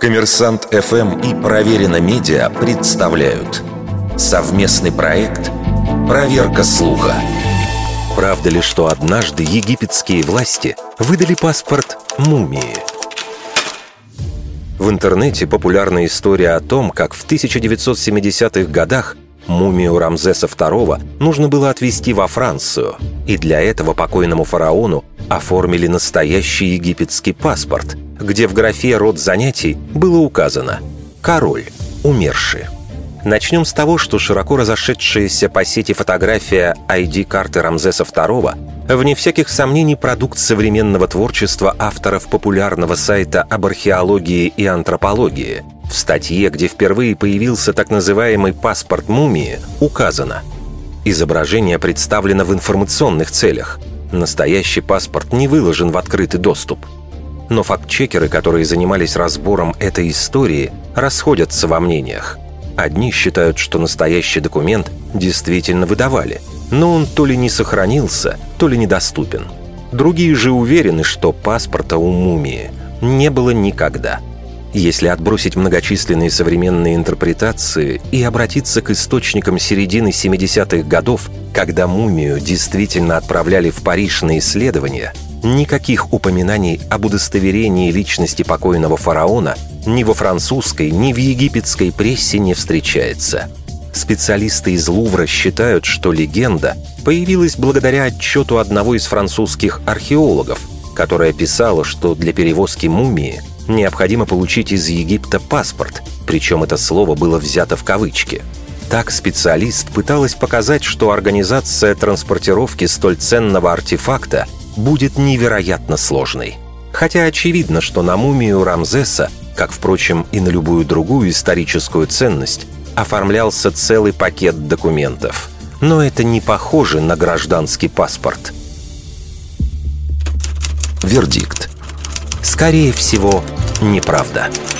Коммерсант ФМ и Проверено Медиа представляют совместный проект «Проверка слуха». Правда ли, что однажды египетские власти выдали паспорт мумии? В интернете популярна история о том, как в 1970-х годах мумию Рамзеса II нужно было отвезти во Францию, и для этого покойному фараону оформили настоящий египетский паспорт, где в графе «род занятий» было указано «король, умерший». Начнем с того, что широко разошедшаяся по сети фотография ID-карты Рамзеса II вне всяких сомнений продукт современного творчества авторов популярного сайта об археологии и антропологии. В статье, где впервые появился так называемый «паспорт мумии», указано Изображение представлено в информационных целях. Настоящий паспорт не выложен в открытый доступ. Но фактчекеры, которые занимались разбором этой истории, расходятся во мнениях – Одни считают, что настоящий документ действительно выдавали, но он то ли не сохранился, то ли недоступен. Другие же уверены, что паспорта у мумии не было никогда. Если отбросить многочисленные современные интерпретации и обратиться к источникам середины 70-х годов, когда мумию действительно отправляли в Париж на исследования, никаких упоминаний об удостоверении личности покойного фараона ни во французской, ни в египетской прессе не встречается. Специалисты из Лувра считают, что легенда появилась благодаря отчету одного из французских археологов, которая писала, что для перевозки мумии необходимо получить из Египта паспорт, причем это слово было взято в кавычки. Так специалист пыталась показать, что организация транспортировки столь ценного артефакта будет невероятно сложной. Хотя очевидно, что на мумию Рамзеса как, впрочем, и на любую другую историческую ценность, оформлялся целый пакет документов. Но это не похоже на гражданский паспорт. Вердикт. Скорее всего, неправда. Неправда.